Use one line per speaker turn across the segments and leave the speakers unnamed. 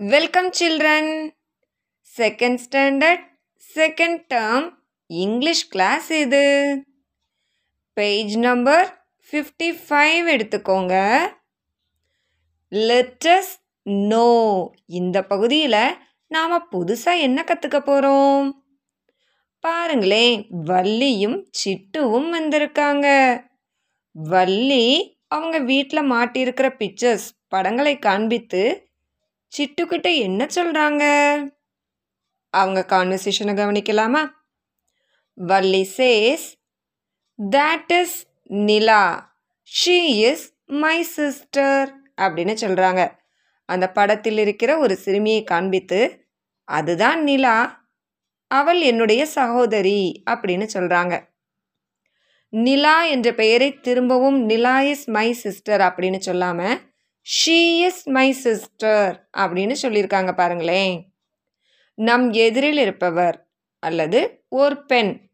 Welcome, children. Second standard, second term, English class இது. Page number fifty five எடுத்துக்கோங்க let's know இந்த பகுதியில் நாம் புதுசாக என்ன கற்றுக்க போகிறோம் பாருங்களேன் வள்ளியும் சிட்டுவும் வந்திருக்காங்க. வள்ளி அவங்க வீட்டில் மாட்டியிருக்கிற பிக்சர்ஸ் படங்களை காண்பித்து சிட்டுக்கிட்ட என்ன சொல்கிறாங்க அவங்க கான்வர்சேஷனை கவனிக்கலாமா? Valli says that is Nila she is my sister அப்படின்னு சொல்கிறாங்க அந்த படத்தில் இருக்கிற ஒரு சிறுமியை காண்பித்து அதுதான் நிலா அவள் என்னுடைய சகோதரி. அப்படின்னு சொல்கிறாங்க நிலா என்ற பெயரை திரும்பவும் நிலா இஸ் மை சிஸ்டர் அப்படின்னு சொல்லாமல் ஷீ இஸ் மை சிஸ்டர் அப்படின்னு சொல்லியிருக்காங்க பாருங்களேன். நம் எதிரில் இருப்பவர் அல்லது ஒரு பெண்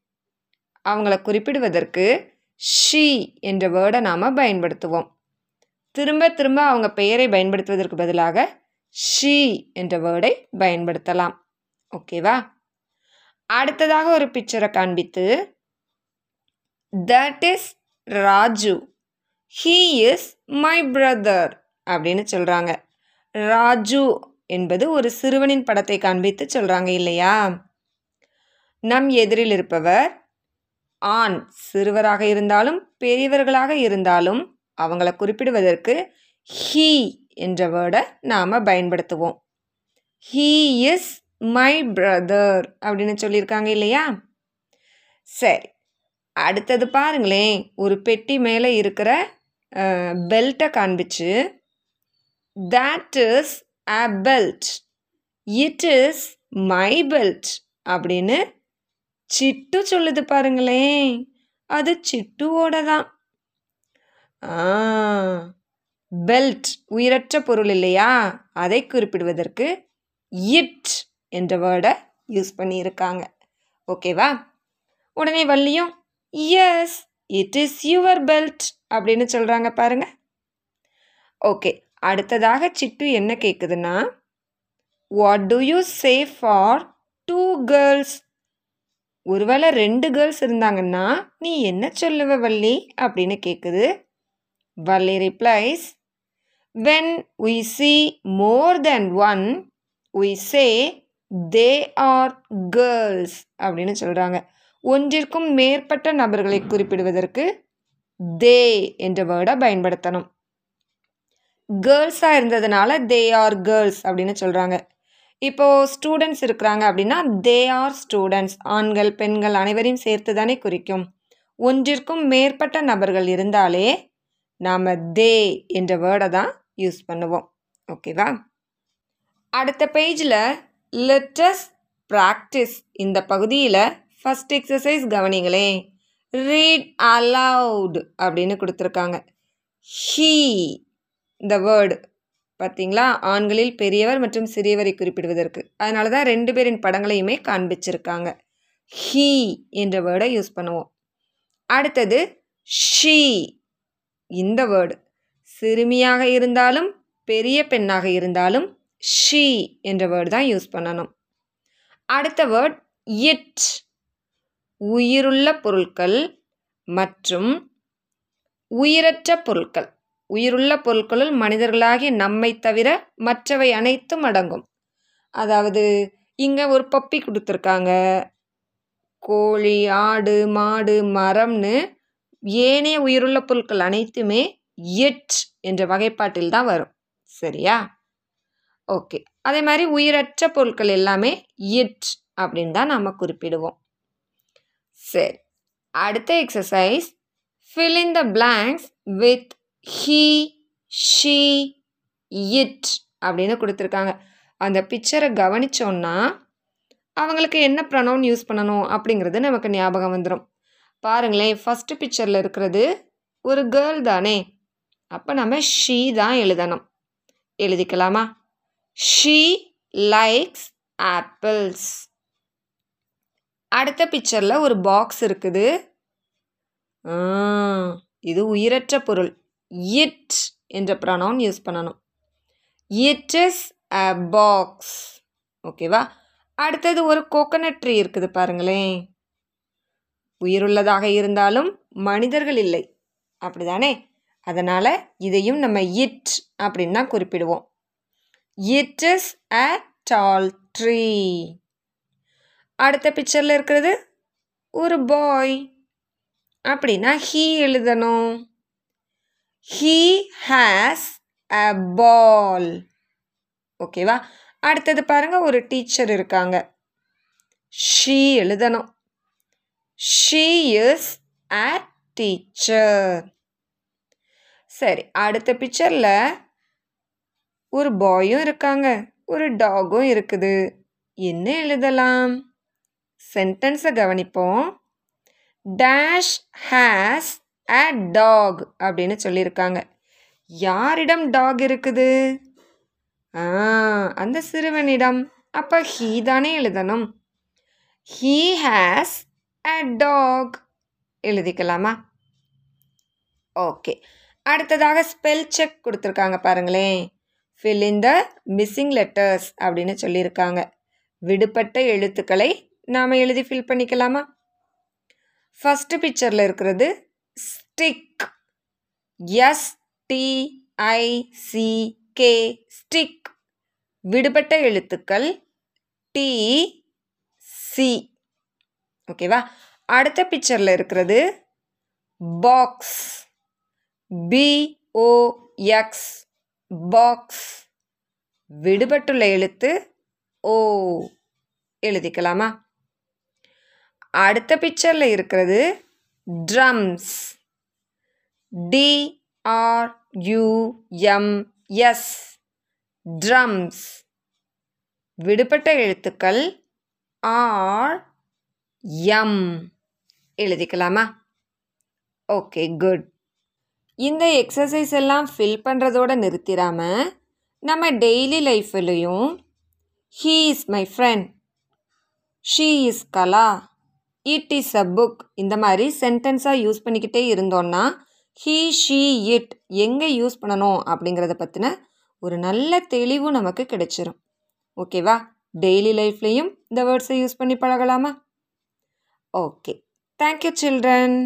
அவங்கள குறிப்பிடுவதற்கு ஷீ என்ற வேர்டை நாம் பயன்படுத்துவோம். திரும்ப திரும்ப அவங்க பெயரை பயன்படுத்துவதற்கு பதிலாக ஷீ என்ற வேர்டை பயன்படுத்தலாம். ஓகேவா அடுத்ததாக ஒரு பிக்சரை காண்பித்து that is Raju he is my brother அப்படின்னு சொல்கிறாங்க ராஜு என்பது ஒரு சிறுவனின் படத்தை காண்பித்து சொல்கிறாங்க இல்லையா? நம் எதிரில் இருப்பவர் ஆண். சிறுவராக இருந்தாலும் பெரியவர்களாக இருந்தாலும் அவங்கள குறிப்பிடுவதற்கு ஹீ என்ற வேர்டை நாம் பயன்படுத்துவோம். ஹீ இஸ் மை பிரதர் அப்படின்னு சொல்லியிருக்காங்க இல்லையா? சரி அடுத்தது பாருங்களேன். ஒரு பெட்டி மேலே இருக்கிற பெல்ட்டை காண்பிச்சு that is a belt it is my belt அப்படின்னு சிட்டு சொல்லுது பாருங்களேன். அது சிட்டுவோட தான் பெல்ட் உயிரற்ற பொருள் இல்லையா? அதை குறிப்பிடுவதற்கு இட் என்ற வேர்டை யூஸ் பண்ணியிருக்காங்க. ஓகேவா உடனே வள்ளியும் yes it is your belt அப்படின்னு சொல்கிறாங்க பாருங்க. ஓகே அடுத்ததாக சிட்டு என்ன கேட்குதுன்னா what do you say for two girls ஒருவேளை ரெண்டு கேர்ள்ஸ் இருந்தாங்கன்னா நீ என்ன சொல்லுவ வள்ளி? அப்படின்னு கேட்குது Valli replies when we see more than one we say they R girls அப்படின்னு சொல்கிறாங்க ஒன்றிற்கும் மேற்பட்ட நபர்களை குறிப்பிடுவதற்கு தே என்ற வேர்டை பயன்படுத்தணும். கேர்ள்ஸாக இருந்ததுனால தே ஆர் கேர்ள்ஸ் அப்படின்னு சொல்கிறாங்க இப்போது ஸ்டூடெண்ட்ஸ் இருக்கிறாங்க அப்படின்னா தே ஆர் ஸ்டூடெண்ட்ஸ் ஆண்கள் பெண்கள் அனைவரையும் சேர்த்து தானே குறிக்கும். ஒன்றிற்கும் மேற்பட்ட நபர்கள் இருந்தாலே நாம் தே என்ற வேர்டை தான் யூஸ் பண்ணுவோம். ஓகேவா அடுத்த பேஜில் லெட்டஸ் ப்ராக்டிஸ் இந்த பகுதியில் ஃபஸ்ட் எக்ஸசைஸ் கவனிங்களேன் ரீட் அலவுட் அப்படின்னு கொடுத்துருக்காங்க. ஹீ இந்த வேர்டு பார்த்தீங்களா? ஆண்களில் பெரியவர் மற்றும் சிறியவரை குறிப்பிடுவதற்கு. அதனால தான் ரெண்டு பேரின் படங்களையுமே காண்பிச்சிருக்காங்க. ஹீ என்ற வேர்டை யூஸ் பண்ணுவோம். அடுத்தது ஷீ இந்த வேர்டு சிறுமியாக இருந்தாலும் பெரிய பெண்ணாக இருந்தாலும் ஷீ என்ற வேர்டு தான் யூஸ் பண்ணணும். அடுத்த வேர்ட் இட் உயிருள்ள பொருட்கள் மற்றும் உயிரற்ற பொருட்கள். உயிருள்ள பொருட்களுள் மனிதர்களாகிய நம்மை தவிர மற்றவை அனைத்தும் அடங்கும். அதாவது இங்கே ஒரு பப்பி கொடுத்துருக்காங்க. கோழி ஆடு மாடு மரம்னு ஏனைய உயிருள்ள பொருட்கள் அனைத்துமே எட் என்ற வகைப்பாட்டில் தான் வரும். சரியா? ஓகே. அதே மாதிரி உயிரற்ற பொருட்கள் எல்லாமே இட் அப்படின்னு தான் நம்ம குறிப்பிடுவோம். சரி. அடுத்த exercise fill in the blanks with he she it அப்படின்னு கொடுத்துருக்காங்க. அந்த பிக்சரை கவனித்தோன்னா அவங்களுக்கு என்ன ப்ரனவுன் யூஸ் பண்ணணும் அப்படிங்கிறது நமக்கு ஞாபகம் வந்துடும் பாருங்களேன் ஃபஸ்ட்டு பிக்சரில் இருக்கிறது ஒரு கேர்ள் தானே. அப்போ நம்ம ஷீ தான் எழுதணும். எழுதிக்கலாமா? ஷீ லைக்ஸ் ஆப்பிள்ஸ் அடுத்த பிக்சரில் ஒரு பாக்ஸ் இருக்குது. இது உயிரற்ற பொருள். இட் என்ற ப்ரனவுன் யூஸ் பண்ணணும். இட் இஸ் அ பாக்ஸ் ஓகேவா அடுத்தது ஒரு கோகனட் ட்ரீ இருக்குது பாருங்களேன். உயிருள்ளதாக இருந்தாலும் மனிதர்கள் இல்லை. அப்படிதானே? அதனால் இதையும் நம்ம இட் அப்படின்னு தான் குறிப்பிடுவோம். It is a tall tree அடுத்த பிக்சரில் இருக்கிறது ஒரு பாய் அப்படின்னா ஹீ எழுதணும். ஹீ ஹேஸ் அ பால் ஓகேவா அடுத்தது பாருங்கள் ஒரு டீச்சர் இருக்காங்க. ஷீ எழுதணும். ஷீ இஸ் அ டீச்சர் சரி அடுத்த பிக்சரில் ஒரு பாயும் இருக்காங்க. ஒரு டாகும் இருக்குது. என்ன எழுதலாம்? சென்டென்ஸை கவனிப்போம். டேஷ் ஹேஸ் அ டாக் அப்படின்னு சொல்லியிருக்காங்க. யாரிடம் டாக் இருக்குது? ஆ அந்த சிறுவனிடம். அப்போ ஹீ தானே எழுதணும்? ஹீ ஹேஸ் அ டாக் எழுதிக்கலாமா? ஓகே அடுத்ததாக ஸ்பெல் செக் கொடுத்துருக்காங்க பாருங்களேன். Fill in the missing letters அப்படின்னு சொல்லியிருக்காங்க. விடுபட்ட எழுத்துக்களை நாம் எழுதி ஃபில் பண்ணிக்கலாமா? ஃபஸ்ட்டு பிக்சரில் இருக்கிறது ஸ்டிக். STICK stick. விடுபட்ட எழுத்துக்கள் டி சி ஓகேவா? அடுத்த பிக்சரில் இருக்கிறது பாக்ஸ் பிஓஎக்ஸ் பாக்ஸ் விடுபட்டுள்ள எழுத்து ஓ எழுதிக்கலாமா? அடுத்த பிக்சரில் இருக்கிறது drums D R U M S drums விடுபட்ட எழுத்துக்கள் ஆர் எம் எழுதிக்கலாமா? ஓகே குட் இந்த எக்ஸசைஸ் எல்லாம் ஃபில் பண்ணுறதோட நிறுத்திடாமல் நம்ம daily லைஃப்லேயும் he is my friend she is Kala it is a book இந்த மாதிரி சென்டென்ஸாக யூஸ் பண்ணிக்கிட்டே இருந்தோன்னா ஹீ ஷீ இட் எங்கே யூஸ் பண்ணணும் அப்படிங்கிறத பற்றின ஒரு நல்ல தெளிவும் நமக்கு கிடைச்சிரும். ஓகேவா டெய்லி லைஃப்லேயும் இந்த வேர்ட்ஸை யூஸ் பண்ணி பழகலாமா? Okay thank you children